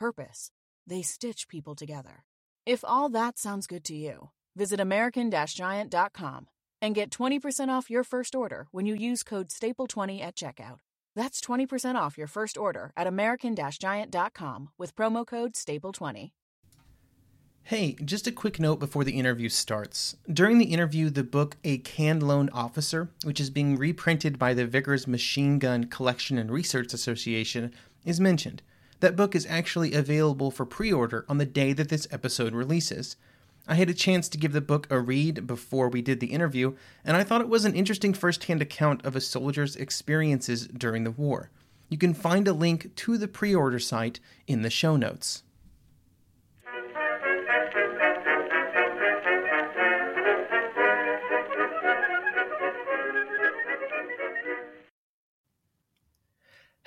purpose. They stitch people together. If all that sounds good to you, visit American Giant.com and get 20% off your first order when you use code STAPLE20 at checkout. That's 20% off your first order at American Giant.com with promo code STAPLE20. Hey, just a quick note before the interview starts. During the interview, the book A Can Loan Officer, which is being reprinted by the Vickers Machine Gun Collection and Research Association, is mentioned. That book is actually available for pre order on the day that this episode releases. I had a chance to give the book a read before we did the interview, and I thought it was an interesting first hand account of a soldier's experiences during the war. You can find a link to the pre order site in the show notes.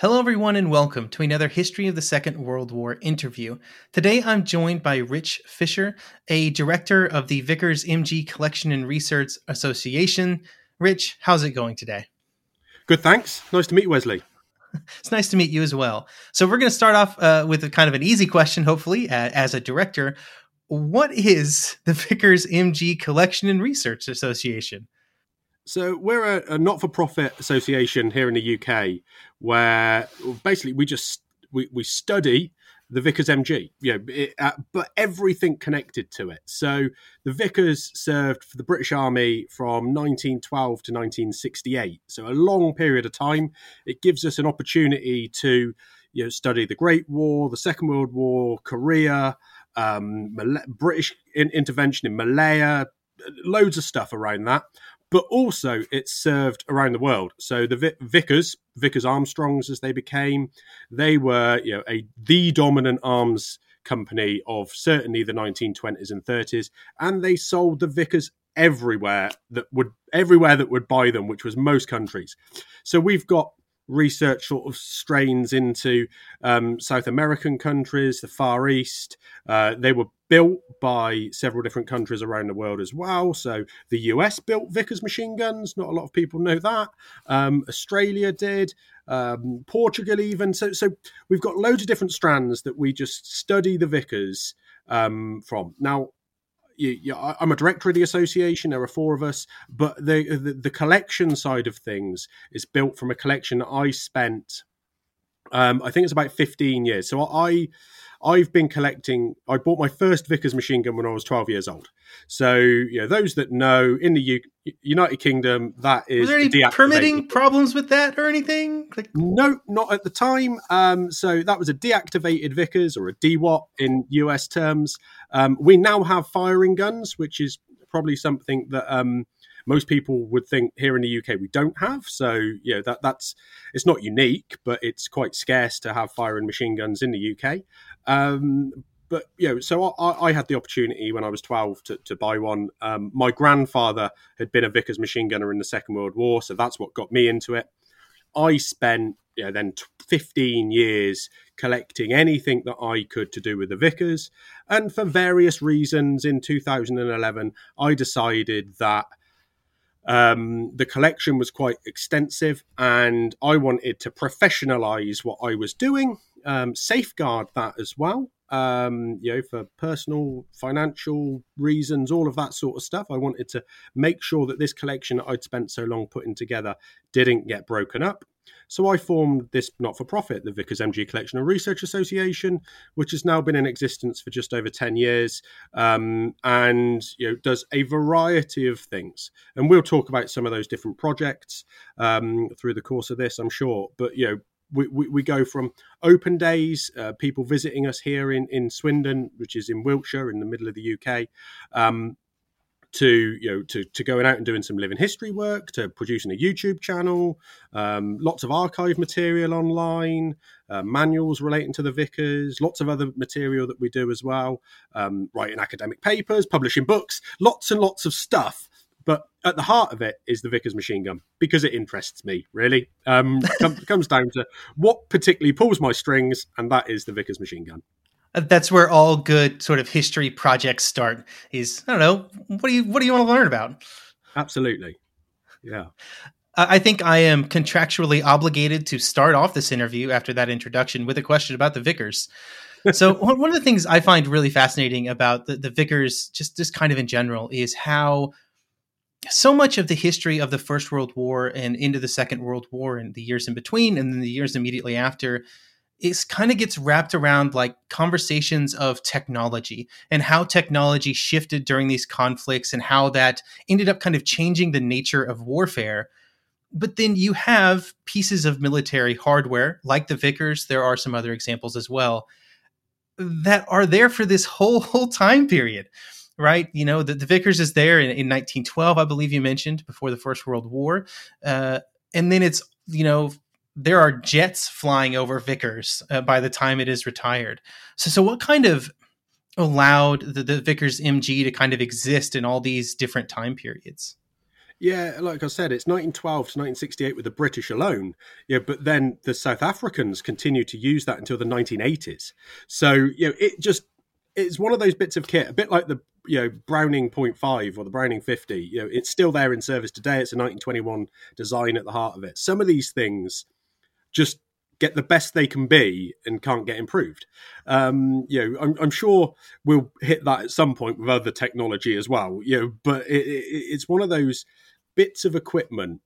Hello, everyone, and welcome to another History of the Second World War interview. Today, I'm joined by Rich Fisher, a director of the Vickers MG Collection and Research Association. Rich, how's it going today? Good, thanks. Nice to meet you, Wesley. It's nice to meet you as well. So, we're going to start off uh, with a kind of an easy question, hopefully, uh, as a director. What is the Vickers MG Collection and Research Association? So we're a, a not-for-profit association here in the UK, where basically we just we, we study the Vickers MG, you know, it, uh, but everything connected to it. So the Vickers served for the British Army from 1912 to 1968, so a long period of time. It gives us an opportunity to you know study the Great War, the Second World War, Korea, um, Mal- British in- intervention in Malaya, loads of stuff around that but also it's served around the world. So the Vickers, Vickers Armstrongs as they became, they were you know a the dominant arms company of certainly the 1920s and 30s, and they sold the Vickers everywhere that would everywhere that would buy them, which was most countries. So we've got research sort of strains into um, South American countries, the Far East. Uh, they were built by several different countries around the world as well. So the US built Vickers machine guns. Not a lot of people know that. Um, Australia did. Um, Portugal even. So so we've got loads of different strands that we just study the Vickers um, from. Now I'm a director of the association. There are four of us, but the, the, the collection side of things is built from a collection I spent. Um, I think it's about 15 years. So I I've been collecting. I bought my first Vickers machine gun when I was 12 years old. So, you know, those that know in the U- United Kingdom, that is. Was there any permitting problems with that or anything? Like- no, not at the time. Um, so that was a deactivated Vickers or a DEWAT in US terms. Um, we now have firing guns, which is probably something that. Um, most people would think here in the UK we don't have. So you know that that's it's not unique, but it's quite scarce to have firing machine guns in the UK. Um, but you know, so I, I, had the opportunity when I was 12 to, to buy one. Um, my grandfather had been a Vickers machine gunner in the Second World War, so that's what got me into it. I spent you know, then 15 years collecting anything that I could to do with the Vickers, and for various reasons, in 2011, I decided that um, the collection was quite extensive, and I wanted to professionalize what I was doing um, safeguard that as well. Um, you know, for personal, financial reasons, all of that sort of stuff. I wanted to make sure that this collection that I'd spent so long putting together didn't get broken up. So I formed this not for profit, the Vickers MG Collection and Research Association, which has now been in existence for just over 10 years um, and you know, does a variety of things. And we'll talk about some of those different projects um, through the course of this, I'm sure. But, you know, we, we, we, go from open days, uh, people visiting us here in, in Swindon, which is in Wiltshire in the middle of the UK, um, to you know to, to going out and doing some living history work to producing a youtube channel um, lots of archive material online uh, manuals relating to the Vickers lots of other material that we do as well um, writing academic papers publishing books lots and lots of stuff but at the heart of it is the Vickers machine gun because it interests me, really. Um, comes down to what particularly pulls my strings, and that is the Vickers machine gun. Uh, that's where all good sort of history projects start. Is I don't know what do you what do you want to learn about? Absolutely, yeah. I think I am contractually obligated to start off this interview after that introduction with a question about the Vickers. So one of the things I find really fascinating about the, the Vickers, just just kind of in general, is how so much of the history of the First World War and into the Second World War and the years in between and then the years immediately after is kind of gets wrapped around like conversations of technology and how technology shifted during these conflicts and how that ended up kind of changing the nature of warfare. But then you have pieces of military hardware, like the Vickers, there are some other examples as well, that are there for this whole whole time period right? You know, the, the Vickers is there in, in 1912, I believe you mentioned, before the First World War. Uh, and then it's, you know, there are jets flying over Vickers uh, by the time it is retired. So, so what kind of allowed the, the Vickers MG to kind of exist in all these different time periods? Yeah, like I said, it's 1912 to 1968 with the British alone. Yeah, but then the South Africans continued to use that until the 1980s. So, you know, it just it's one of those bits of kit, a bit like the you know Browning Point Five or the Browning Fifty. You know, it's still there in service today. It's a 1921 design at the heart of it. Some of these things just get the best they can be and can't get improved. Um, you know, I'm, I'm, sure we'll hit that at some point with other technology as well. You know, but it, it, it's one of those bits of equipment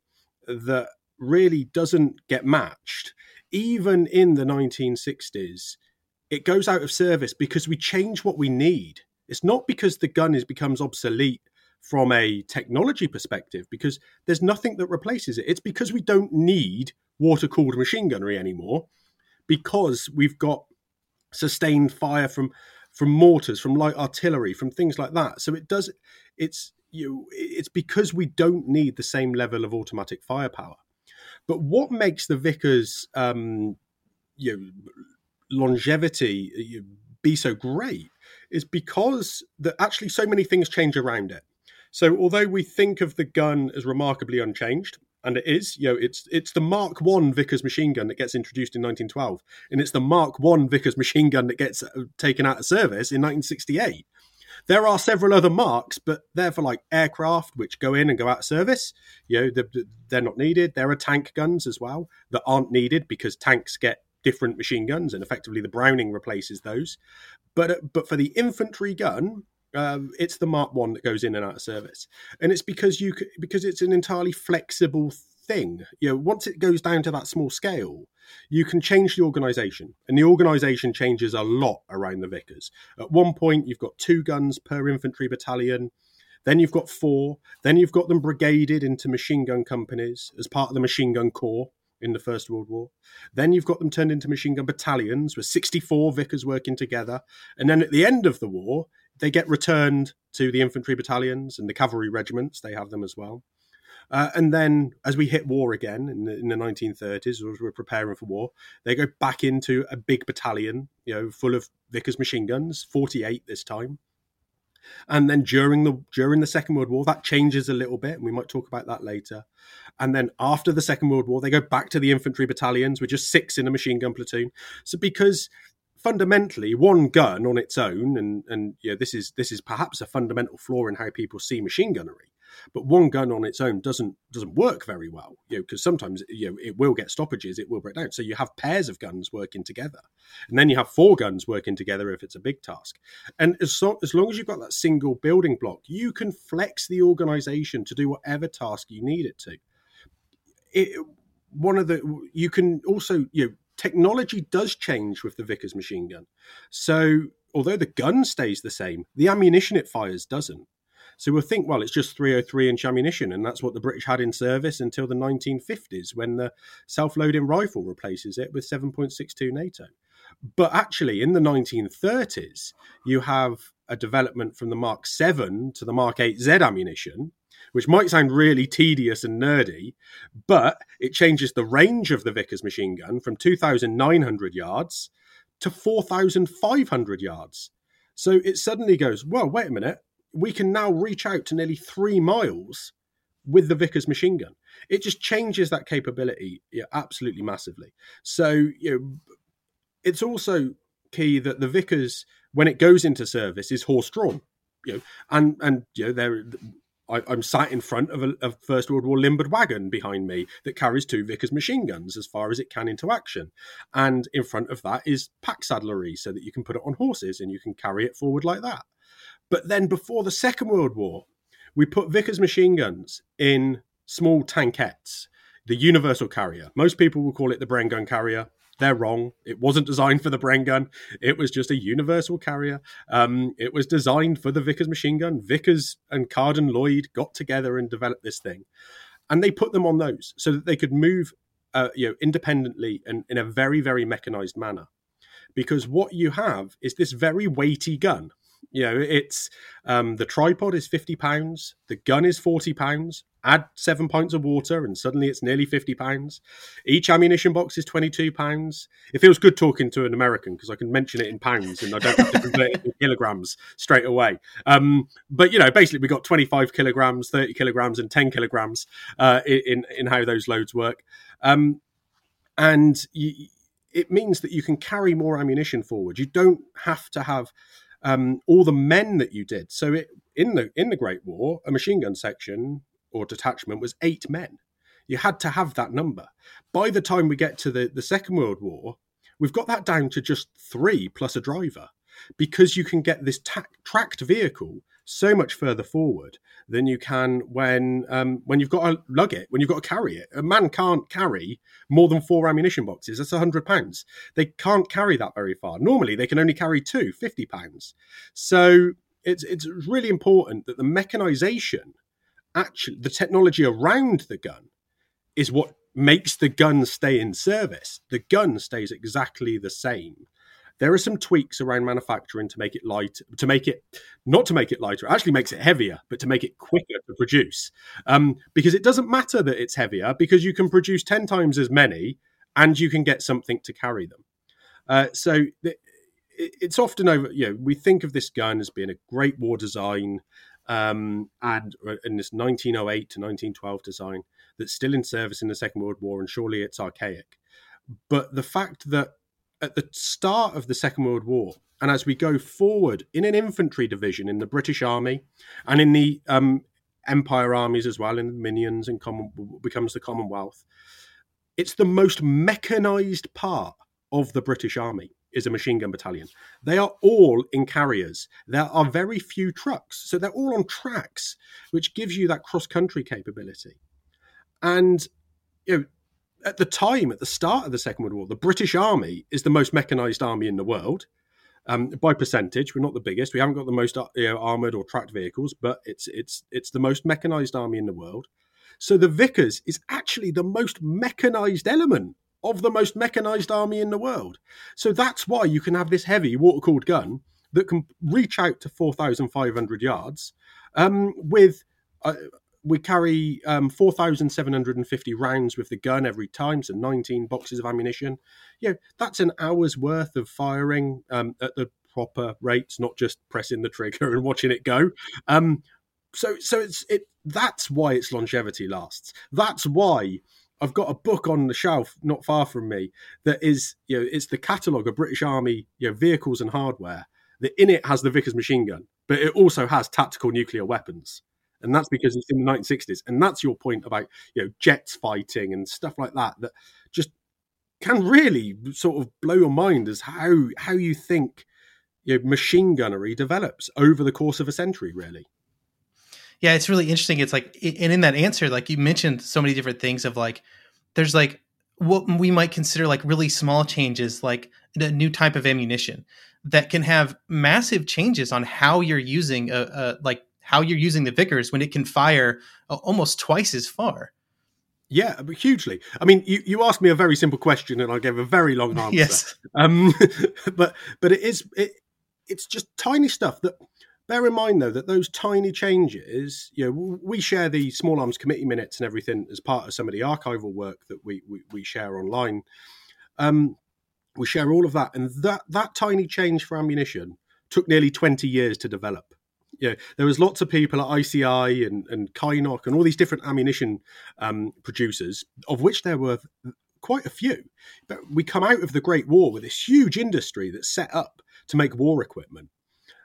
that really doesn't get matched, even in the 1960s it goes out of service because we change what we need. It's not because the gun is becomes obsolete from a technology perspective, because there's nothing that replaces it. It's because we don't need water cooled machine gunnery anymore, because we've got sustained fire from from mortars, from light artillery, from things like that. So it does. It's you. It's because we don't need the same level of automatic firepower. But what makes the Vickers, um, you know, longevity uh, be so great is because that actually so many things change around it. So although we think of the gun as remarkably unchanged, and it is, you know, it's it's the Mark One Vickers machine gun that gets introduced in 1912, and it's the Mark One Vickers machine gun that gets uh, taken out of service in 1968. There are several other marks, but they're for like aircraft which go in and go out of service. You know, they're not needed. There are tank guns as well that aren't needed because tanks get different machine guns, and effectively the Browning replaces those. But uh, but for the infantry gun, um, it's the Mark One that goes in and out of service, and it's because you because it's an entirely flexible thing. You know, once it goes down to that small scale, you can change the organisation, and the organisation changes a lot around the Vickers. At one point, you've got two guns per infantry battalion. Then you've got four. Then you've got them brigaded into machine gun companies as part of the machine gun corps in the First World War. Then you've got them turned into machine gun battalions with 64 Vickers working together. And then at the end of the war, they get returned to the infantry battalions and the cavalry regiments. They have them as well. Uh, and then as we hit war again in the, in the 1930s, as we're preparing for war, they go back into a big battalion, you know, full of Vickers machine guns, 48 this time. And then during the during the Second World War, that changes a little bit, and we might talk about that later. And then after the Second World War, they go back to the infantry battalions with just six in a machine gun platoon. So because fundamentally one gun on its own, and and know, this is this is perhaps a fundamental flaw in how people see machine gunnery but one gun on its own doesn't doesn't work very well, you know, because sometimes you know it will get stoppages, it will break down. So you have pairs of guns working together, and then you have four guns working together if it's a big task. And as so, as long as you've got that single building block, you can flex the organization to do whatever task you need it to. It, one of the you can also you know technology does change with the Vickers machine gun. So although the gun stays the same, the ammunition it fires doesn't. So we'll think, well, it's just 303 inch ammunition, and that's what the British had in service until the 1950s when the self loading rifle replaces it with 7.62 NATO. But actually, in the 1930s, you have a development from the Mark 7 to the Mark 8Z ammunition, which might sound really tedious and nerdy, but it changes the range of the Vickers machine gun from 2,900 yards to 4,500 yards. So it suddenly goes, well, wait a minute, we can now reach out to nearly three miles with the Vickers machine gun. It just changes that capability yeah, absolutely massively. So you know, it's also key that the Vickers, when it goes into service, is horse drawn. You know, and and you know there. I, am sat in front of a, a, First World War limbered wagon behind me that carries two Vickers machine guns as far as it can into action. And in front of that is pack saddlery so that you can put it on horses and you can carry it forward like that. But then before the Second World War, we put Vickers machine guns in small tankettes, the universal carrier. Most people will call it the Bren gun carrier. They're wrong. It wasn't designed for the Bren gun. It was just a universal carrier. Um, it was designed for the Vickers machine gun. Vickers and Carden Loyd got together and developed this thing, and they put them on those so that they could move, uh, you know, independently and in a very very mechanized manner. Because what you have is this very weighty gun you know, it's um, the tripod is fifty pounds, the gun is forty pounds. Add seven pints of water, and suddenly it's nearly fifty pounds. Each ammunition box is twenty-two pounds. It feels good talking to an American because I can mention it in pounds, and I don't have to convert it in kilograms straight away. Um, but you know, basically, we got twenty-five kilograms, thirty kilograms, and ten kilograms uh, in in how those loads work. Um, and it means that you can carry more ammunition forward. You don't have to have um, all the men that you did. So it, in the in the Great War, a machine gun section or detachment was eight men. You had to have that number. By the time we get to the, the Second World War, we've got that down to just three plus a driver because you can get this ta- tracked vehicle so much further forward than you can when um, when you've got to lug it, when you've got to carry it. A man can't carry more than four ammunition boxes. That's hundred pounds. They can't carry that very far. Normally, they can only carry two, 50 pounds. So it's it's really important that the mechanization, actually, the technology around the gun, is what makes the gun stay in service. The gun stays exactly the same there are some tweaks around manufacturing to make it light, to make it not to make it lighter, it actually makes it heavier, but to make it quicker to produce. Um, because it doesn't matter that it's heavier because you can produce 10 times as many and you can get something to carry them. Uh, so it's often over, you know, we think of this gun as being a great war design um, and uh, in this 1908 to 1912 design that's still in service in the Second World War, and surely it's archaic. But the fact that at the start of the Second World War, and as we go forward in an infantry division in the British Army and in the um, Empire armies as well, in the Dominions and Common, becomes the Commonwealth, it's the most mechanized part of the British Army is a machine gun battalion. They are all in carriers. There are very few trucks, so they're all on tracks, which gives you that cross country capability. And you know, at the time, at the start of the Second World War, the British Army is the most mechanized army in the world. Um, by percentage, we're not the biggest. We haven't got the most uh, you know, armored or tracked vehicles, but it's it's it's the most mechanized army in the world. So the Vickers is actually the most mechanized element of the most mechanized army in the world. So that's why you can have this heavy water cooled gun that can reach out to 4,500 yards um, with. Uh, we carry um, 4,750 rounds with the gun every time, so 19 boxes of ammunition. You know, that's an hour's worth of firing um, at the proper rates, not just pressing the trigger and watching it go. Um, so, so it's it. That's why its longevity lasts. That's why I've got a book on the shelf not far from me that is, you know, it's the catalogue of British Army, you know, vehicles and hardware. That in it has the Vickers machine gun, but it also has tactical nuclear weapons and that's because it's in the 1960s and that's your point about you know jets fighting and stuff like that that just can really sort of blow your mind as how how you think you know, machine gunnery develops over the course of a century really. Yeah it's really interesting. It's like and in that answer like you mentioned so many different things of like there's like what we might consider like really small changes, like a new type of ammunition that can have massive changes on how you're using a, a like how you're using the Vickers when it can fire almost twice as far. Yeah, hugely. I mean, you, you asked me a very simple question, and I gave a very long answer. yes, um, but but it is it, it's just tiny stuff that. Bear in mind, though, that those tiny changes, you know, we share the small arms committee minutes and everything as part of some of the archival work that we we, we share online. Um, we share all of that, and that that tiny change for ammunition took nearly twenty years to develop you know, there was lots of people at ICI and, and Kynoch and all these different ammunition um, producers, of which there were quite a few. But we come out of the Great War with this huge industry that's set up to make war equipment.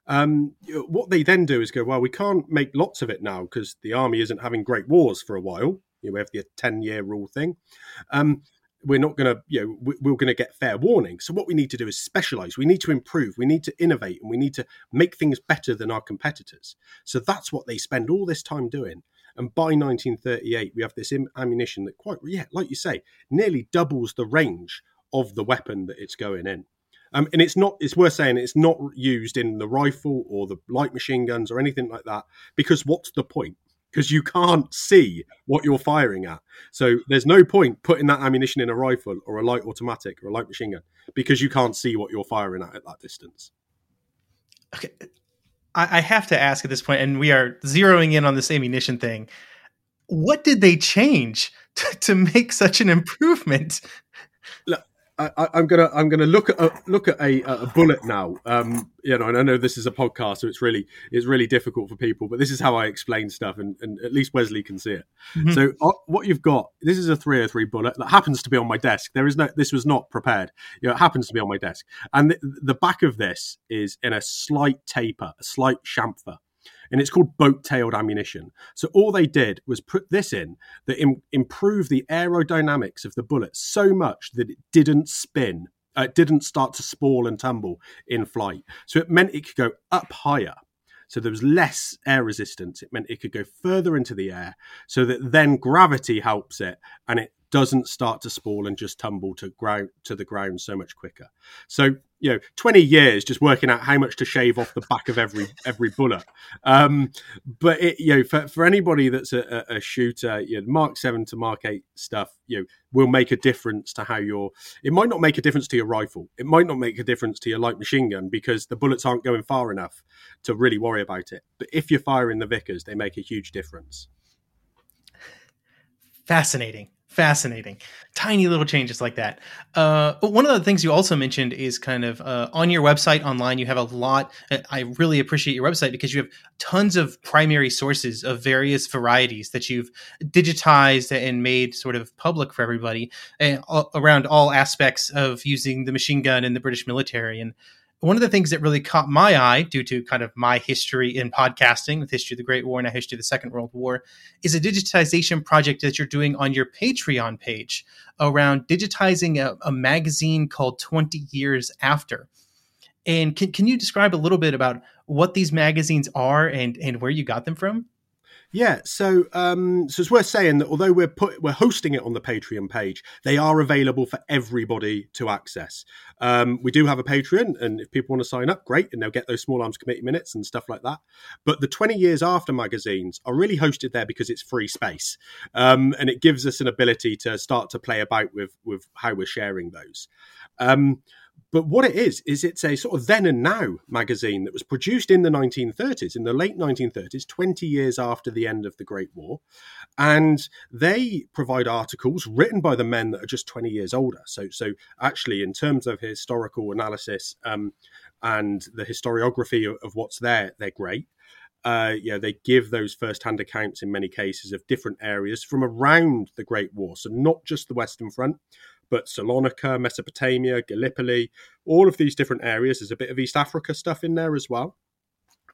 Um, what they then do is go, well, we can't make lots of it now because the army isn't having great wars for a while. You know, we have the 10 year rule thing. Um, we're not going to, you know, we're going to get fair warning. So what we need to do is specialize. We need to improve. We need to innovate, and we need to make things better than our competitors. So that's what they spend all this time doing. And by 1938, we have this ammunition that quite, yeah, like you say, nearly doubles the range of the weapon that it's going in. Um, and it's not, it's worth saying it's not used in the rifle or the light machine guns or anything like that, because what's the point? Because you can't see what you're firing at. So there's no point putting that ammunition in a rifle or a light automatic or a light machine gun because you can't see what you're firing at at that distance. Okay. I have to ask at this point, and we are zeroing in on this ammunition thing. What did they change to, to make such an improvement? Look, I, am gonna I'm gonna look at a, look at a, a bullet now. Um, you know, and I know this is a podcast, so it's really it's really difficult for people. But this is how I explain stuff, and, and at least Wesley can see it. Mm-hmm. So uh, what you've got, this is a 303 bullet that happens to be on my desk. There is no, this was not prepared. You know, it happens to be on my desk, and the, the back of this is in a slight taper, a slight chamfer and it's called boat tailed ammunition. So all they did was put this in that Im- improved the aerodynamics of the bullet so much that it didn't spin. Uh, it didn't start to sprawl and tumble in flight. So it meant it could go up higher. So there was less air resistance. It meant it could go further into the air so that then gravity helps it and it doesn't start to sprawl and just tumble to ground to the ground so much quicker. So you know, twenty years just working out how much to shave off the back of every every bullet. Um, but it, you know, for, for anybody that's a, a shooter, you know, Mark Seven to Mark Eight stuff, you know, will make a difference to how your. It might not make a difference to your rifle. It might not make a difference to your light machine gun because the bullets aren't going far enough to really worry about it. But if you're firing the Vickers, they make a huge difference. Fascinating fascinating. Tiny little changes like that. Uh, one of the things you also mentioned is kind of uh, on your website online you have a lot uh, i really appreciate your website because you have tons of primary sources of various varieties that you've digitized and made sort of public for everybody around all aspects of using the machine gun in the british military. And one of the things that really caught my eye due to kind of my history in podcasting with history of the great war and a history of the second world war is a digitization project that you're doing on your patreon page around digitizing a, a magazine called 20 years after. And can, can you describe a little bit about what these magazines are and, and where you got them from yeah, so um, so it's worth saying that although we're put we're hosting it on the Patreon page, they are available for everybody to access. Um, we do have a Patreon, and if people want to sign up, great, and they'll get those small arms committee minutes and stuff like that. But the twenty years after magazines are really hosted there because it's free space, um, and it gives us an ability to start to play about with with how we're sharing those. Um, but what it is, is it's a sort of then and now magazine that was produced in the 1930s, in the late 1930s, 20 years after the end of the Great War. And they provide articles written by the men that are just 20 years older. So, so actually, in terms of historical analysis um, and the historiography of, of what's there, they're great. Uh, yeah, they give those first-hand accounts in many cases of different areas from around the Great War, so not just the Western Front, but Salonika, Mesopotamia, Gallipoli, all of these different areas. There's a bit of East Africa stuff in there as well.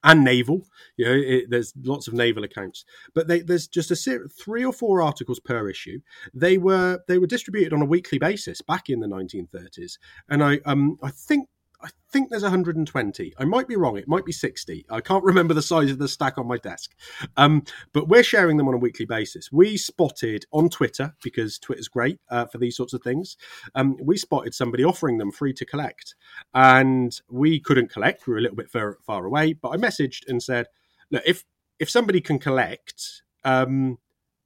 And naval, you know, it, there's lots of naval accounts, but they, there's just a ser- three or four articles per issue. They were they were distributed on a weekly basis back in the 1930s, and I um I think I think there's 120. I might be wrong. It might be 60. I can't remember the size of the stack on my desk. Um, but we're sharing them on a weekly basis. We spotted on Twitter, because Twitter's great uh, for these sorts of things, um, we spotted somebody offering them free to collect. And we couldn't collect. We were a little bit far, far away. But I messaged and said, look, if, if somebody can collect, um,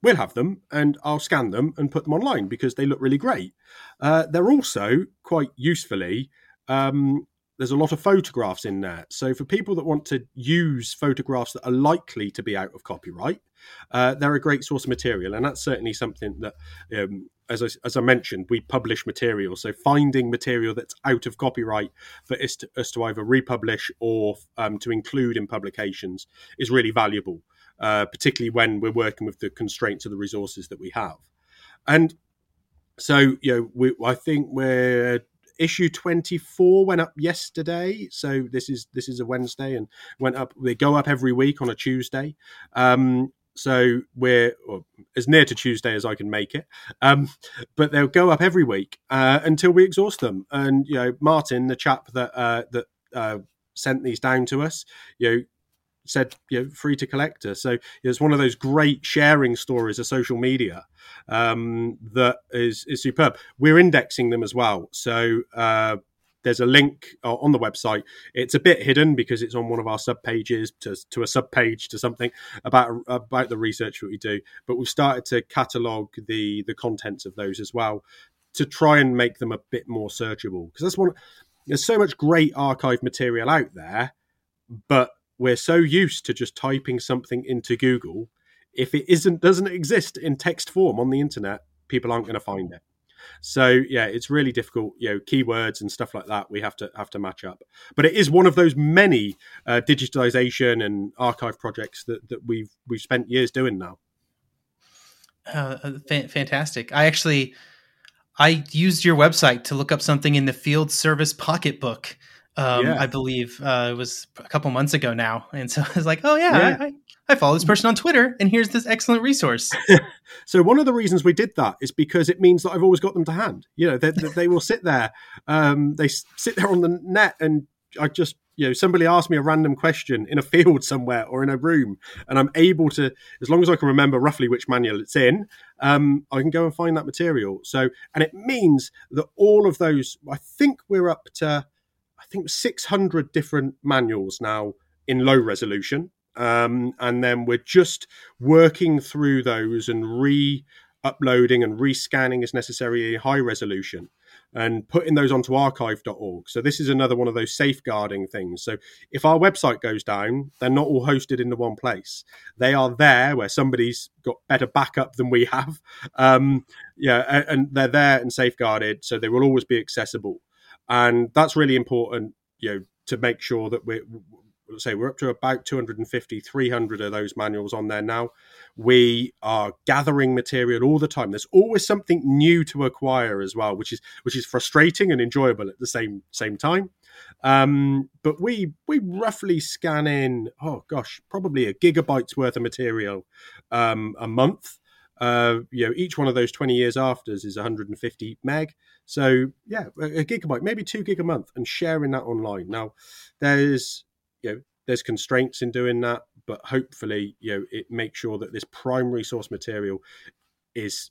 we'll have them and I'll scan them and put them online because they look really great. Uh, they're also quite usefully um, there's a lot of photographs in there. So for people that want to use photographs that are likely to be out of copyright, uh, they're a great source of material, and that's certainly something that, um, as I, as I mentioned, we publish material. So finding material that's out of copyright for us to, us to either republish or um, to include in publications is really valuable, uh, particularly when we're working with the constraints of the resources that we have. And so, you know, we, I think we're issue 24 went up yesterday so this is this is a wednesday and went up they go up every week on a tuesday um so we're as near to Tuesday as I can make it. Um, but they'll go up every week uh, until we exhaust them. And you know, Martin, the chap that uh, that uh, sent these down to us, you know, said you know free to collector so it's one of those great sharing stories of social media um, that is is superb. We're indexing them as well. So uh, there's a link uh, on the website. It's a bit hidden because it's on one of our sub pages to, to a sub page to something about about the research that we do. But we've started to catalog the the contents of those as well to try and make them a bit more searchable. Because that's one there's so much great archive material out there but we're so used to just typing something into Google. If it isn't doesn't exist in text form on the internet, people aren't going to find it. So yeah, it's really difficult. You know, keywords and stuff like that we have to have to match up. But it is one of those many uh, digitization and archive projects that that we've we've spent years doing now. Uh, uh fantastic! I actually I used your website to look up something in the Field Service Pocketbook um, yeah. I believe uh, it was a couple months ago now. And so I was like, oh, yeah, yeah. I, I, follow this person on Twitter, and here's this excellent resource. so one of the reasons we did that is because it means that I've always got them to hand. You know, they, they will sit there. Um, they sit there on the net, and I just you know somebody asks me a random question in a field somewhere or in a room and i'm able to as long as i can remember roughly which manual it's in um, i can go and find that material so and it means that all of those i think we're up to think 600 different manuals now in low resolution. Um, and then we're just working through those and re uploading and rescanning as necessary in high resolution and putting those onto archive.org. So this is another one of those safeguarding things. So if our website goes down, they're not all hosted in the one place. They are there where somebody's got better backup than we have. Um, yeah, and they're there and safeguarded, so they will always be accessible and that's really important. You know, to make sure that we're say we're up to about 250 300 of those manuals on there now. We are gathering material all the time. There's always something new to acquire as well which is which is frustrating and enjoyable at the same same time. Um, but we we roughly scan in oh gosh probably a gigabyte's worth of material um, a month uh, you know each one of those 20 years afters is 150 meg so yeah, a gigabyte, maybe two gig a month, and sharing that online. Now, there's you know there's constraints in doing that, but hopefully you know it makes sure that this primary source material is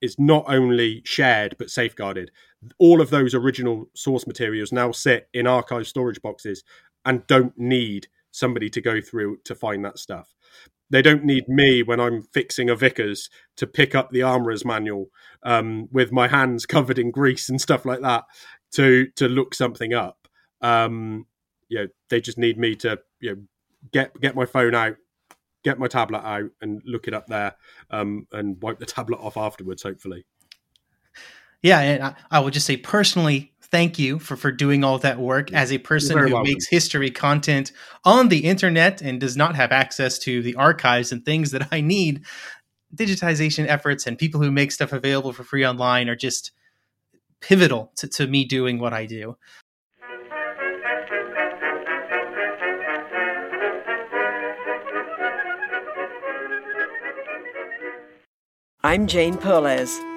is not only shared but safeguarded. All of those original source materials now sit in archive storage boxes and don't need somebody to go through to find that stuff. They don't need me when I'm fixing a Vickers to pick up the armourer's manual um, with my hands covered in grease and stuff like that to to look something up. Um, you know, they just need me to you know get get my phone out, get my tablet out, and look it up there, um, and wipe the tablet off afterwards. Hopefully. Yeah, and I, I would just say personally, thank you for for doing all that work as a person who welcome. makes history content on the internet and does not have access to the archives and things that I need. Digitization efforts and people who make stuff available for free online are just pivotal to, to me doing what I do. I'm Jane Perlez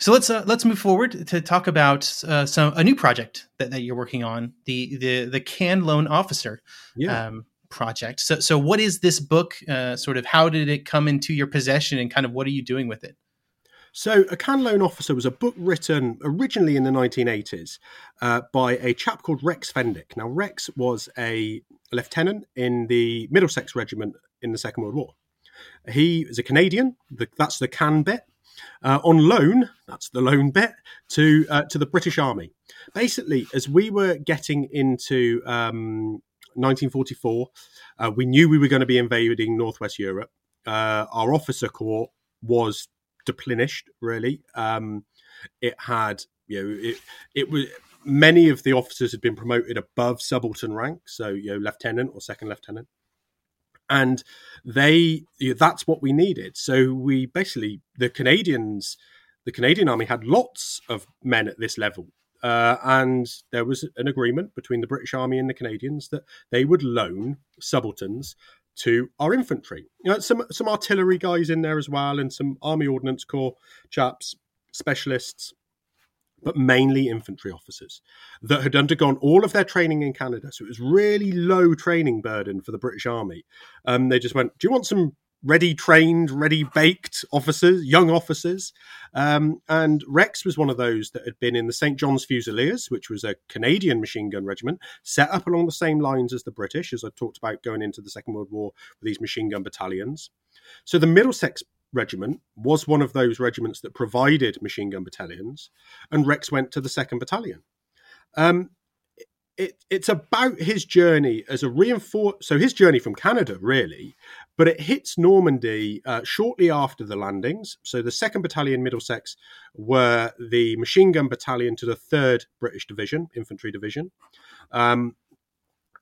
So let's uh, let's move forward to talk about uh, some a new project that, that you're working on the the the Can Loan Officer Yeah. um, project. So so what is this book? Uh, sort of how did it come into your possession, and kind of what are you doing with it? So, A Can Loan Officer was a book written originally in the 1980s uh, by a chap called Rex Fendick. Now, Rex was a lieutenant in the Middlesex Regiment in the Second World War. He is a Canadian, the, that's the can bit, uh, on loan, that's the loan bit, to, uh, to the British Army. Basically, as we were getting into um, 1944, uh, we knew we were going to be invading Northwest Europe. Uh, our officer corps was deplenished really um it had you know it it was many of the officers had been promoted above subaltern rank so you know lieutenant or second lieutenant and they that's what we needed so we basically the canadians the canadian army had lots of men at this level uh, and there was an agreement between the british army and the canadians that they would loan subalterns to our infantry. You know, some some artillery guys in there as well, and some army ordnance corps chaps, specialists, but mainly infantry officers that had undergone all of their training in Canada. So it was really low training burden for the British Army. Um, they just went, "Do you want some ready trained, ready baked officers, young officers. Um, and Rex was one of those that had been in the St. John's Fusiliers, which was a Canadian machine gun regiment, set up along the same lines as the British, as I talked about going into the Second World War with these machine gun battalions. So the Middlesex Regiment was one of those regiments that provided machine gun battalions, and Rex went to the Second Battalion. Um, it, it's about his journey as a reinforce. So his journey from Canada, really, but it hits Normandy uh, shortly after the landings. So the Second Battalion, Middlesex, were the machine gun battalion to the Third British Division, Infantry Division, um,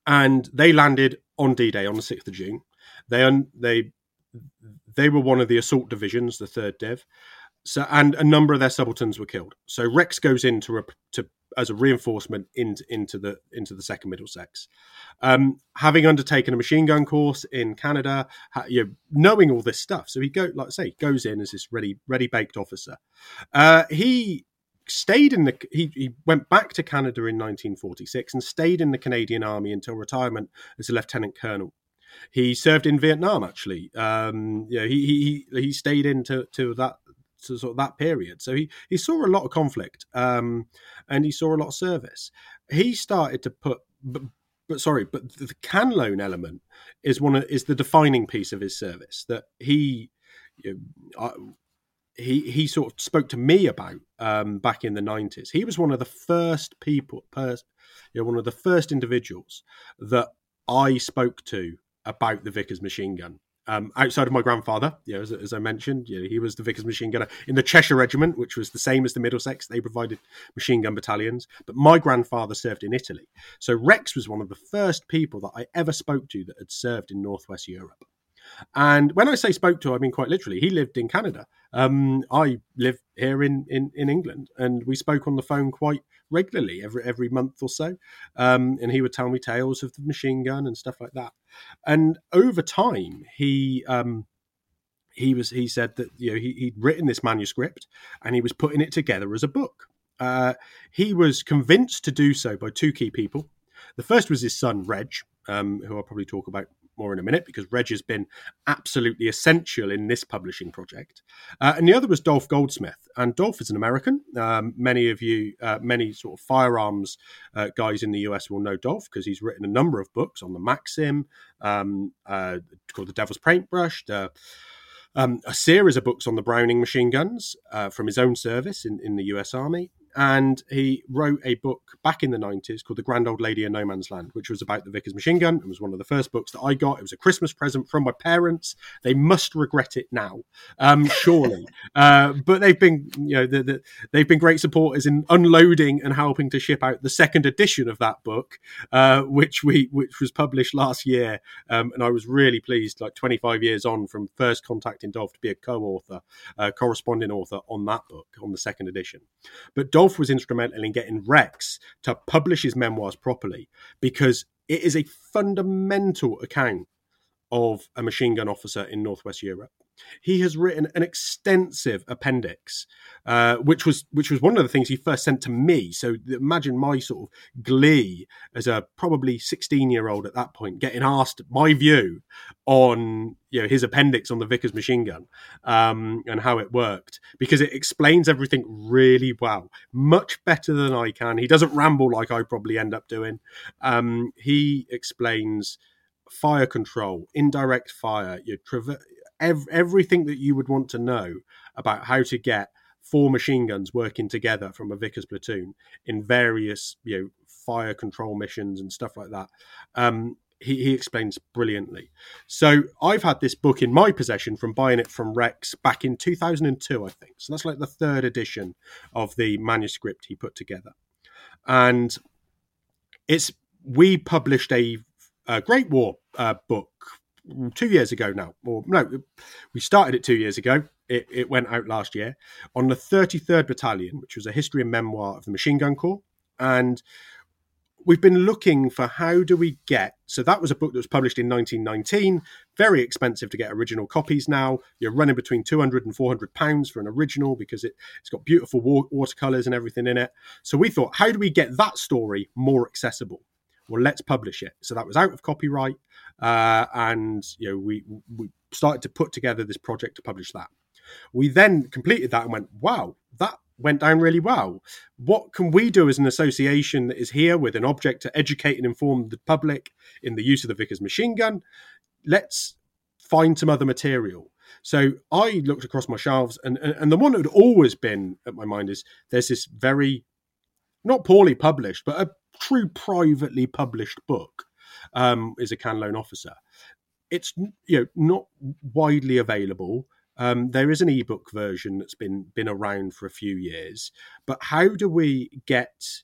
and they landed on D-Day on the sixth of June. They un- they they were one of the assault divisions, the Third Div. So, and a number of their subalterns were killed. So Rex goes in to, to as a reinforcement into into the into the second Middlesex. Um, having undertaken a machine gun course in Canada, ha, you know, knowing all this stuff, so he go like I say goes in as this ready ready baked officer. Uh, he stayed in the he, he went back to Canada in 1946 and stayed in the Canadian Army until retirement as a lieutenant colonel. He served in Vietnam actually. Um, know, he he he stayed into to that to sort of that period. So he, he saw a lot of conflict um, and he saw a lot of service. He started to put, but, but sorry, but the can loan element is one of, is the defining piece of his service that he. You know, I, he he sort of spoke to me about um, back in the nineties. He was one of the first people, pers- you know, one of the first individuals that I spoke to about the Vickers machine gun um, outside of my grandfather, you know, as, as, I mentioned, you know, he was the Vickers machine gunner in the Cheshire Regiment, which was the same as the Middlesex. They provided machine gun battalions. But my grandfather served in Italy. So Rex was one of the first people that I ever spoke to that had served in Northwest Europe. And when I say spoke to, I mean quite literally. He lived in Canada. Um, I live here in, in, in England, and we spoke on the phone quite regularly, every every month or so. Um, and he would tell me tales of the machine gun and stuff like that. And over time, he um, he was he said that you know he, he'd written this manuscript and he was putting it together as a book. Uh, he was convinced to do so by two key people. The first was his son Reg, um, who I'll probably talk about more in a minute because Reg has been absolutely essential in this publishing project. Uh, and the other was Dolf Goldsmith. And Dolf is an American. Um, many of you, uh, many sort of firearms uh, guys in the US will know Dolf because he's written a number of books on the Maxim, um, uh, called The Devil's Paintbrush, the um, a series of books on the Browning machine guns uh, from his own service in, in the US Army, and he wrote a book back in the 90s called The Grand Old Lady of No Man's Land, which was about the Vickers machine gun. It was one of the first books that I got. It was a Christmas present from my parents. They must regret it now, um, surely. uh, but they've been, you know, the, the, they've been great supporters in unloading and helping to ship out the second edition of that book, uh, which we which was published last year. Um, and I was really pleased, like 25 years on from first contacting Dolf to be a co-author, uh, corresponding author on that book on the second edition. But Was instrumental in getting Rex to publish his memoirs properly because it is a fundamental account of a machine gun officer in Northwest Europe. He has written an extensive appendix, uh, which was which was one of the things he first sent to me. So imagine my sort of glee as a probably sixteen year old at that point, getting asked my view on you know his appendix on the Vickers machine gun um, and how it worked because it explains everything really well, much better than I can. He doesn't ramble like I probably end up doing. Um, he explains fire control, indirect fire, your traver- ev- everything that you would want to know about how to get four machine guns working together from a Vickers platoon in various you know fire control missions and stuff like that. Um, he, he explains brilliantly. So I've had this book in my possession from buying it from Rex back in 2002, I think. So that's like the third edition of the manuscript he put together. And it's we published a, a Great War uh, book Mm, two years ago now, or no, we started it two years ago. It, it went out last year on the 33rd Battalion, which was a history and memoir of the Machine Gun Corps. And we've been looking for how do we get so that was a book that was published in 1919 very expensive to get original copies now you're running between 200 and 400 pounds for an original because it, it's got beautiful watercolors and everything in it so we thought how do we get that story more accessible well let's publish it so that was out of copyright uh, and you know we we started to put together this project to publish that. We then completed that and went, wow, that went down really well. What can we do as an association that is here with an object to educate and inform the public in the use of the Vickers machine gun? Let's find some other material. So I looked across my shelves, and, and, and the one that had always been at my mind is there's this very, not poorly published, but a true privately published book um, is a can loan officer. It's you know not widely available. Um, there is an ebook version that's been been around for a few years, but how do we get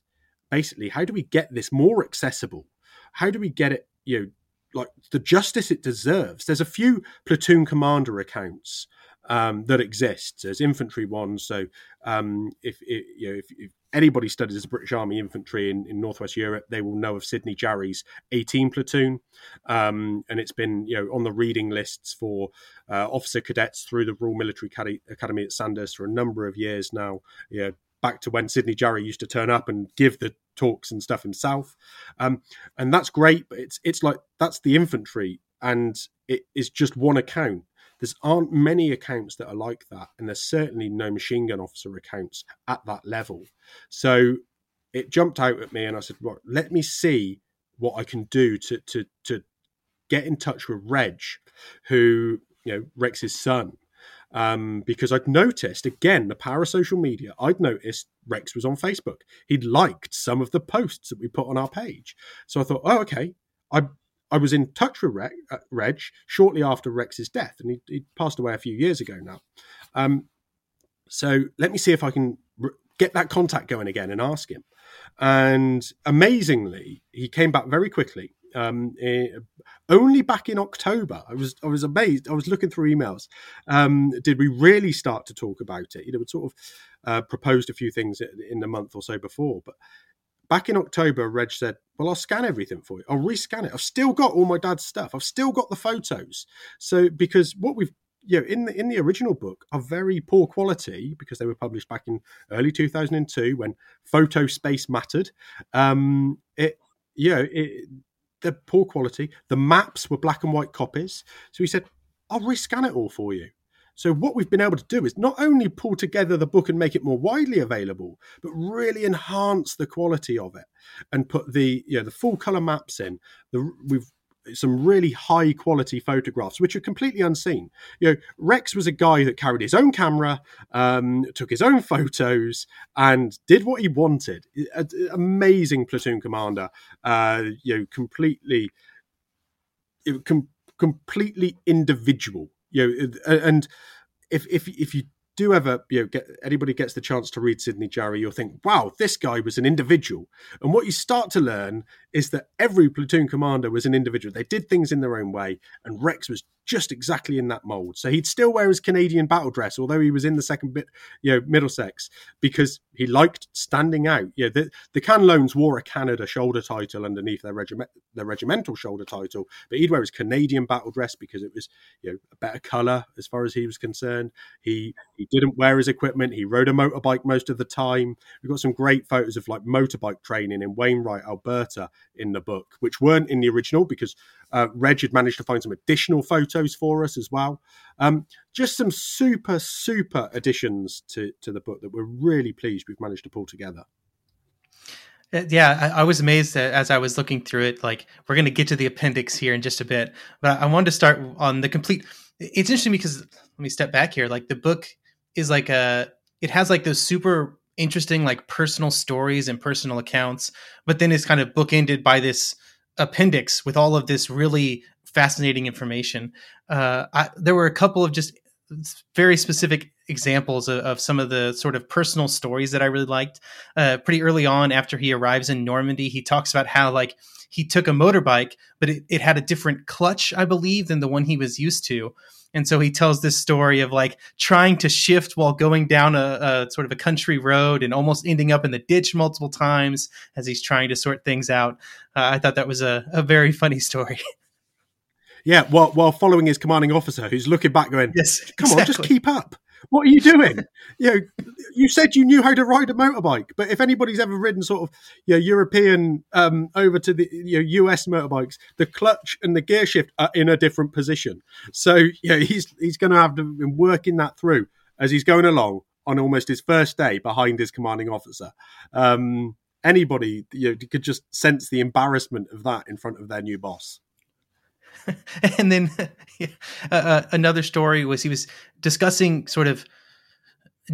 basically how do we get this more accessible? How do we get it you know like the justice it deserves? There's a few platoon commander accounts um, that exist. There's infantry ones. So um, if, if, you know if, if, anybody studies the British Army infantry in, in Northwest Europe, they will know of Sydney Jary's 18 platoon, um, and it's been you know on the reading lists for uh, officer cadets through the Royal Military Academy at Sandhurst for a number of years now. You know, back to when Sydney Jary used to turn up and give the talks and stuff himself, um, and that's great. But it's it's like that's the infantry, and it is just one account there's aren't many accounts that are like that, and there's certainly no machine gun officer accounts at that level. So it jumped out at me, and I said, "Well, let me see what I can do to to to get in touch with Reg, who you know Rex's son." Um, because I'd noticed again the power of social media. I'd noticed Rex was on Facebook. He'd liked some of the posts that we put on our page. So I thought, oh, okay. I I was in touch with Reg, uh, Reg shortly after Rex's death, and he, he, passed away a few years ago now. Um, so let me see if I can get that contact going again and ask him. And amazingly, he came back very quickly. um, eh, only back in October. I was I was amazed. I was looking through emails. Um, did we really start to talk about it? You know, we sort of uh, proposed a few things in the month or so before, but back in October, Reg said, "Well, I'll scan everything for you. I'll rescan it. I've still got all my dad's stuff. I've still got the photos. So because what we've you know, in the in the original book are very poor quality because they were published back in early 2002 when photo space mattered. Um, it, you know, it, they're poor quality. The maps were black and white copies. So he said, I'll rescan it all for you. So what we've been able to do is not only pull together the book and make it more widely available, but really enhance the quality of it and put the you know the full color maps in. The we've some really high quality photographs, which are completely unseen. You know, Rex was a guy that carried his own camera, um, took his own photos, and did what he wanted. A, amazing platoon commander. Uh, you know, completely, com- completely individual. You know, and if if if you do ever you know get anybody gets the chance to read Sydney Jary, you'll think, wow, this guy was an individual. And what you start to learn is that every platoon commander was an individual. They did things in their own way, and Rex was just exactly in that mold. So he'd still wear his Canadian battle dress, although he was in the second bit, you know, Middlesex, because he liked standing out. Yeah, the the Canlones wore a Canada shoulder title underneath their regiment their regimental shoulder title, but he'd wear his Canadian battle dress because it was you know a better colour as far as he was concerned. He he didn't wear his equipment. He rode a motorbike most of the time. We've got some great photos of like motorbike training in Wainwright, Alberta, in the book, which weren't in the original because uh, Reg had managed to find some additional photos for us as well. Um, just some super, super additions to, to the book that we're really pleased we've managed to pull together. Uh, yeah, I, I, was amazed that as I was looking through it. Like, we're going to get to the appendix here in just a bit, but I wanted to start on the complete. It's interesting because let me step back here. Like, the book is like a, it has like those super interesting, like personal stories and personal accounts, but then it's kind of bookended by this appendix with all of this really fascinating information. Uh, I, there were a couple of just very specific examples of, of, some of the sort of personal stories that I really liked. Uh, pretty early on, after he arrives in Normandy, he talks about how like he took a motorbike, but it, it had a different clutch, I believe, than the one he was used to. And so he tells this story of like trying to shift while going down a, a, sort of a country road and almost ending up in the ditch multiple times as he's trying to sort things out. Uh, I thought that was a, a very funny story. Yeah, while while following his commanding officer, who's looking back, going, "Yes, come exactly. on, just keep up." What are you doing? you know, you said you knew how to ride a motorbike, but if anybody's ever ridden sort of you know, European um, over to the you know, US motorbikes, the clutch and the gear shift are in a different position. So yeah, he's he's going to have to be working that through as he's going along on almost his first day behind his commanding officer. Um, anybody you know, could just sense the embarrassment of that in front of their new boss. and then uh, uh, another story was he was discussing sort of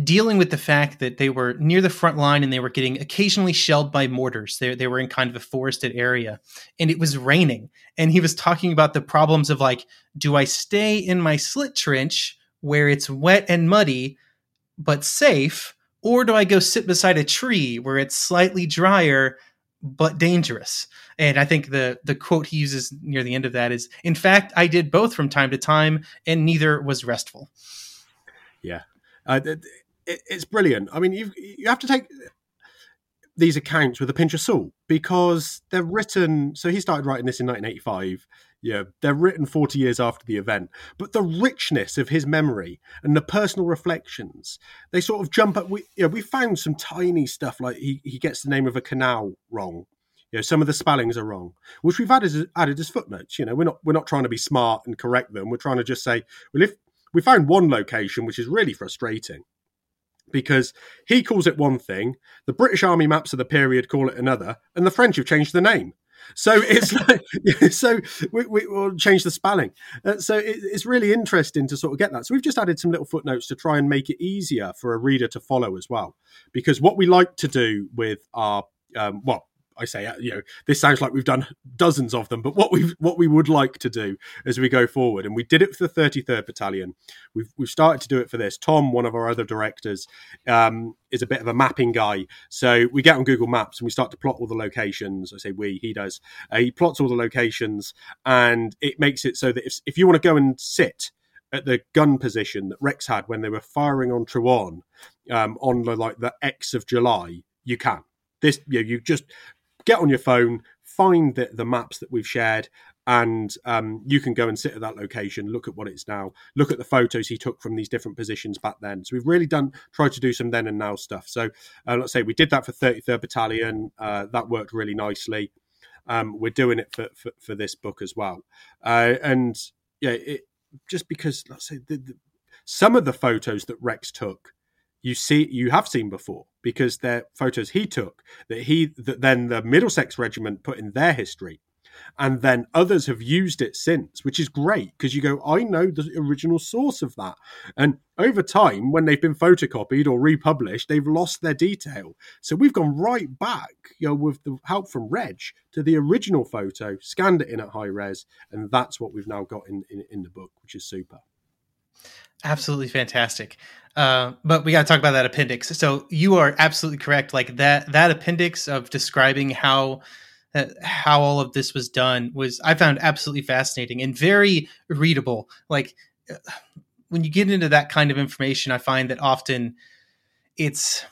dealing with the fact that they were near the front line and they were getting occasionally shelled by mortars. They, they were in kind of a forested area and it was raining. And he was talking about the problems of like, do I stay in my slit trench where it's wet and muddy but safe? Or do I go sit beside a tree where it's slightly drier but dangerous. And I think the the quote he uses near the end of that is, "In fact, I did both from time to time, and neither was restful." Yeah, uh, it, it's brilliant. I mean, you you have to take these accounts with a pinch of salt because they're written. So he started writing this in 1985. Yeah, they're written 40 years after the event, but the richness of his memory and the personal reflections, they sort of jump up. We, you know, we found some tiny stuff like he, he gets the name of a canal wrong. You know, some of the spellings are wrong, which we've added added as footnotes. You know, we're not we're not trying to be smart and correct them. We're trying to just say, well, if we found one location which is really frustrating, because he calls it one thing, the British Army maps of the period call it another, and the French have changed the name. So it's like, so we, we, will change the spelling. Uh, so it, it's really interesting to sort of get that. So we've just added some little footnotes to try and make it easier for a reader to follow as well. Because what we like to do with our, um, well, I say, uh, you know, this sounds like we've done dozens of them, but what we what we would like to do as we go forward, and we did it for the 33rd Battalion. We've we've started to do it for this. Tom, one of our other directors, um, is a bit of a mapping guy, so we get on Google Maps and we start to plot all the locations. I say we, he does. Uh, he plots all the locations, and it makes it so that if if you want to go and sit at the gun position that Rex had when they were firing on Troarn um, on like the X of July, you can. This you, know, you just get on your phone, find the, the maps that we've shared, and um, you can go and sit at that location, look at what it's now, look at the photos he took from these different positions back then. So we've really done tried to do some then and now stuff. So uh, let's say we did that for 33rd Battalion. Uh, that worked really nicely. Um, we're doing it for, for, for this book as well, uh, and yeah, it, just because let's say the, the, some of the photos that Rex took you see you have seen before because they're photos he took that he that then the Middlesex Regiment put in their history, and then others have used it since, which is great because you go, I know the original source of that, and over time when they've been photocopied or republished, they've lost their detail. So we've gone right back, you know, with the help from Reg to the original photo, scanned it in at high res, and that's what we've now got in in, in the book, which is super. Absolutely fantastic. Uh, but we got to talk about that appendix. So you are absolutely correct. Like that that appendix of describing how uh, how all of this was done was I found absolutely fascinating and very readable. Like uh, when you get into that kind of information, I find that often it's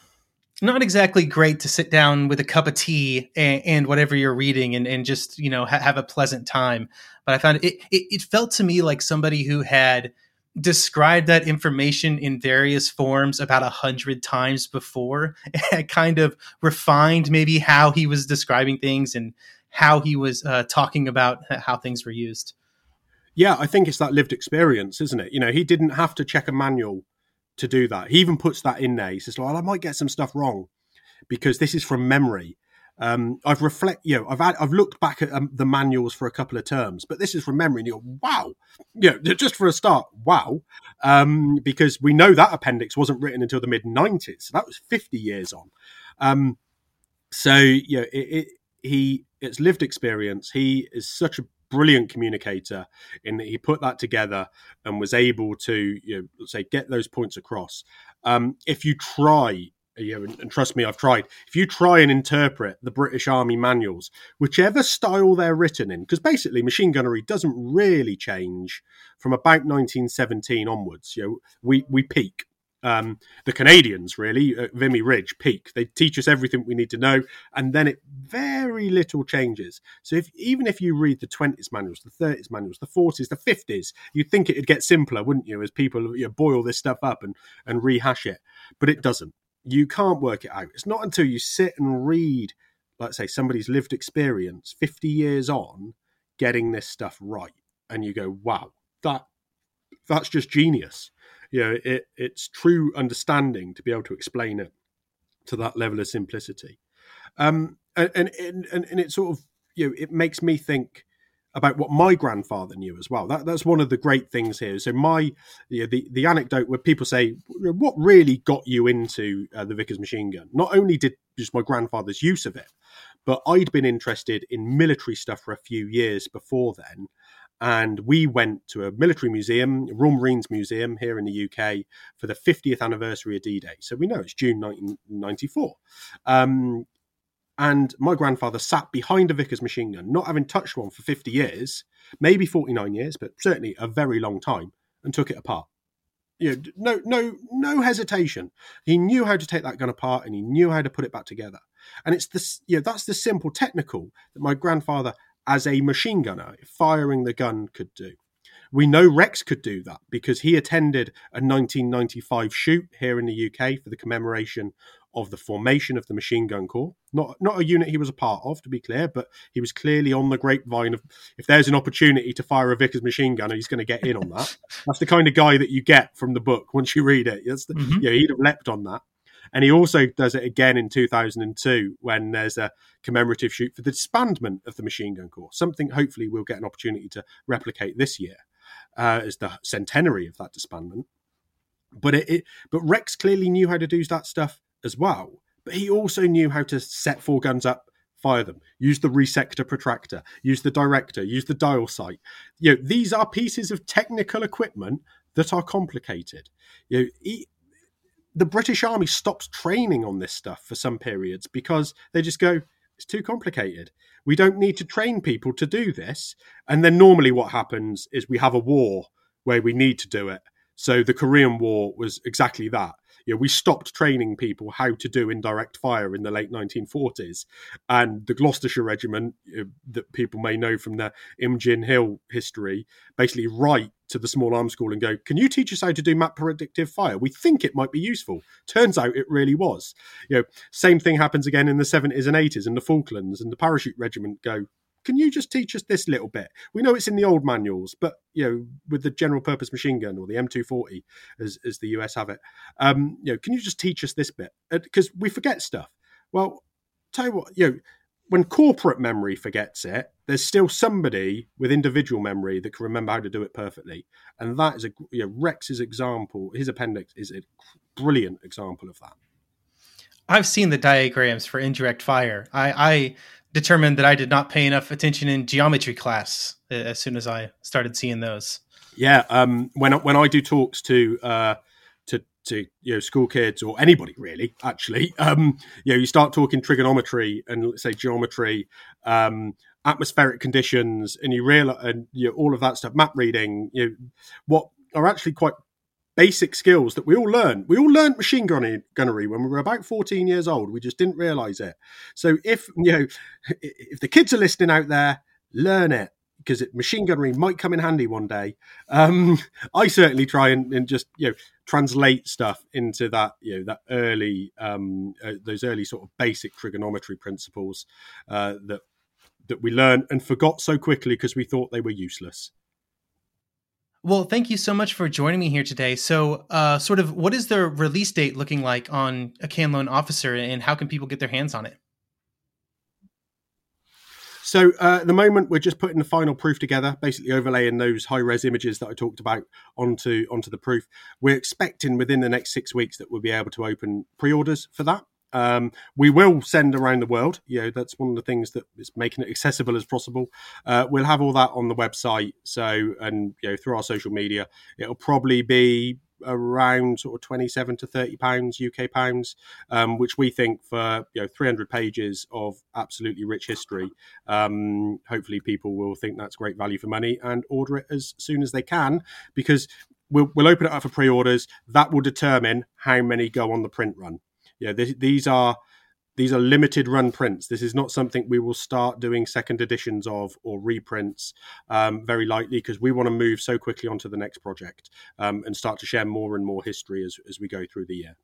not exactly great to sit down with a cup of tea and, and whatever you're reading and, and just you know ha- have a pleasant time. But I found it, it it felt to me like somebody who had described that information in various forms about a hundred times before and kind of refined maybe how he was describing things and how he was uh, talking about how things were used. Yeah i think it's that lived experience isn't it? You know he didn't have to check a manual to do that. He even puts that in there. He says well i might get some stuff wrong because this is from memory um, I've reflect, you know, I've had, I've looked back at um, the manuals for a couple of terms, but this is from memory, and you go, wow, you know, just for a start, wow, um, because we know that appendix wasn't written until the mid '90s, so that was 50 years on. Um, so, you know, it, it, he, it's lived experience. He is such a brilliant communicator in that he put that together and was able to, you know, say, get those points across. Um, if you try know, and, trust me, I've tried. If you try and interpret the British Army manuals, whichever style they're written in, because basically machine gunnery doesn't really change from about 1917 onwards. You know, we we peak. Um, the Canadians really, at Vimy Ridge, peak. They teach us everything we need to know, and then it very little changes. So if even if you read the 20s manuals, the 30s manuals, the 40s, the 50s, you'd think it'd get simpler, wouldn't you? As people you know, boil this stuff up and and rehash it, but it doesn't you can't work it out. It's not until you sit and read, let's say, somebody's lived experience 50 years on getting this stuff right. And you go, wow, that that's just genius. You know, it, it's true understanding to be able to explain it to that level of simplicity. Um, and, and, and, and it sort of, you know, it makes me think about what my grandfather knew as well. That, that's one of the great things here. So my you know, the the anecdote where people say, "What really got you into uh, the Vickers machine gun?" Not only did just my grandfather's use of it, but I'd been interested in military stuff for a few years before then. And we went to a military museum, Royal Marines Museum here in the UK, for the 50th anniversary of D Day. So we know it's June 1994. Um, and my grandfather sat behind a Vickers machine gun, not having touched one for 50 years, maybe 49 years, but certainly a very long time, and took it apart. You know, no, no, no hesitation. He knew how to take that gun apart, and he knew how to put it back together. And it's this, you know, that's the simple technical that my grandfather, as a machine gunner, firing the gun, could do. We know Rex could do that because he attended a 1995 shoot here in the UK for the commemoration of the formation of the Machine Gun Corps. Not not a unit he was a part of, to be clear, but he was clearly on the grapevine of if there's an opportunity to fire a Vickers machine gun, he's going to get in on that. That's the kind of guy that you get from the book once you read it. That's the, mm-hmm. yeah, he'd have leapt on that. And he also does it again in 2002 when there's a commemorative shoot for the disbandment of the Machine Gun Corps, something hopefully we'll get an opportunity to replicate this year uh, as the centenary of that disbandment. But it, it, but Rex clearly knew how to do that stuff as well. But he also knew how to set four guns up fire them. Use the resector protractor. Use the director. Use the dial sight. You know, these are pieces of technical equipment that are complicated. You know, the British Army stops training on this stuff for some periods because they just go, it's too complicated. We don't need to train people to do this. And then normally what happens is we have a war where we need to do it. So the Korean War was exactly that you know, we stopped training people how to do indirect fire in the late 1940s. And the Gloucestershire Regiment, know, that people may know from the Imjin Hill history, basically write to the small arms school and go, Can you teach us how to do map predictive fire? We think it might be useful. Turns out it really was. You know, same thing happens again in the 70s and 80s in the Falklands, and the parachute regiment go, can you just teach us this little bit? We know it's in the old manuals, but you know, with the general purpose machine gun or the M240, as, as the US have it, um, you know, can you just teach us this bit? Because uh, we forget stuff. Well, tell you what, you know, when corporate memory forgets it, there's still somebody with individual memory that can remember how to do it perfectly, and that is a you know, Rex's example. His appendix is a brilliant example of that. I've seen the diagrams for indirect fire. I, I determined that I did not pay enough attention in geometry class as soon as I started seeing those. Yeah, um, when when I do talks to uh, to to you know school kids or anybody really, actually, um, you know, you start talking trigonometry and let's say geometry, um, atmospheric conditions, and you realize and you know, all of that stuff, map reading, you know, what are actually quite basic skills that we all learn. We all learned machine gunnery when we were about 14 years old. We just didn't realize it. So if you know if the kids are listening out there, learn it because machine gunnery might come in handy one day. Um, I certainly try and, and, just you know translate stuff into that you know that early um, uh, those early sort of basic trigonometry principles uh, that that we learned and forgot so quickly because we thought they were useless. Well, thank you so much for joining me here today. So, uh, sort of, what is the release date looking like on a can loan officer, and how can people get their hands on it? So, uh, at the moment, we're just putting the final proof together, basically overlaying those high res images that I talked about onto onto the proof. We're expecting within the next six weeks that we'll be able to open pre orders for that. Um, we will send around the world. You know, that's one of the things that is making it accessible as possible. Uh, we'll have all that on the website. So, and you know, through our social media, it'll probably be around sort of 27 to 30 pounds UK pounds, um, which we think for you know 300 pages of absolutely rich history. Um, hopefully, people will think that's great value for money and order it as soon as they can because. We'll, we'll open it up for pre-orders. That will determine how many go on the print run yeah, this, these are these are limited run prints. This is not something we will start doing second editions of or reprints um, very likely because we want to move so quickly onto the next project um, and start to share more and more history as, as we go through the year.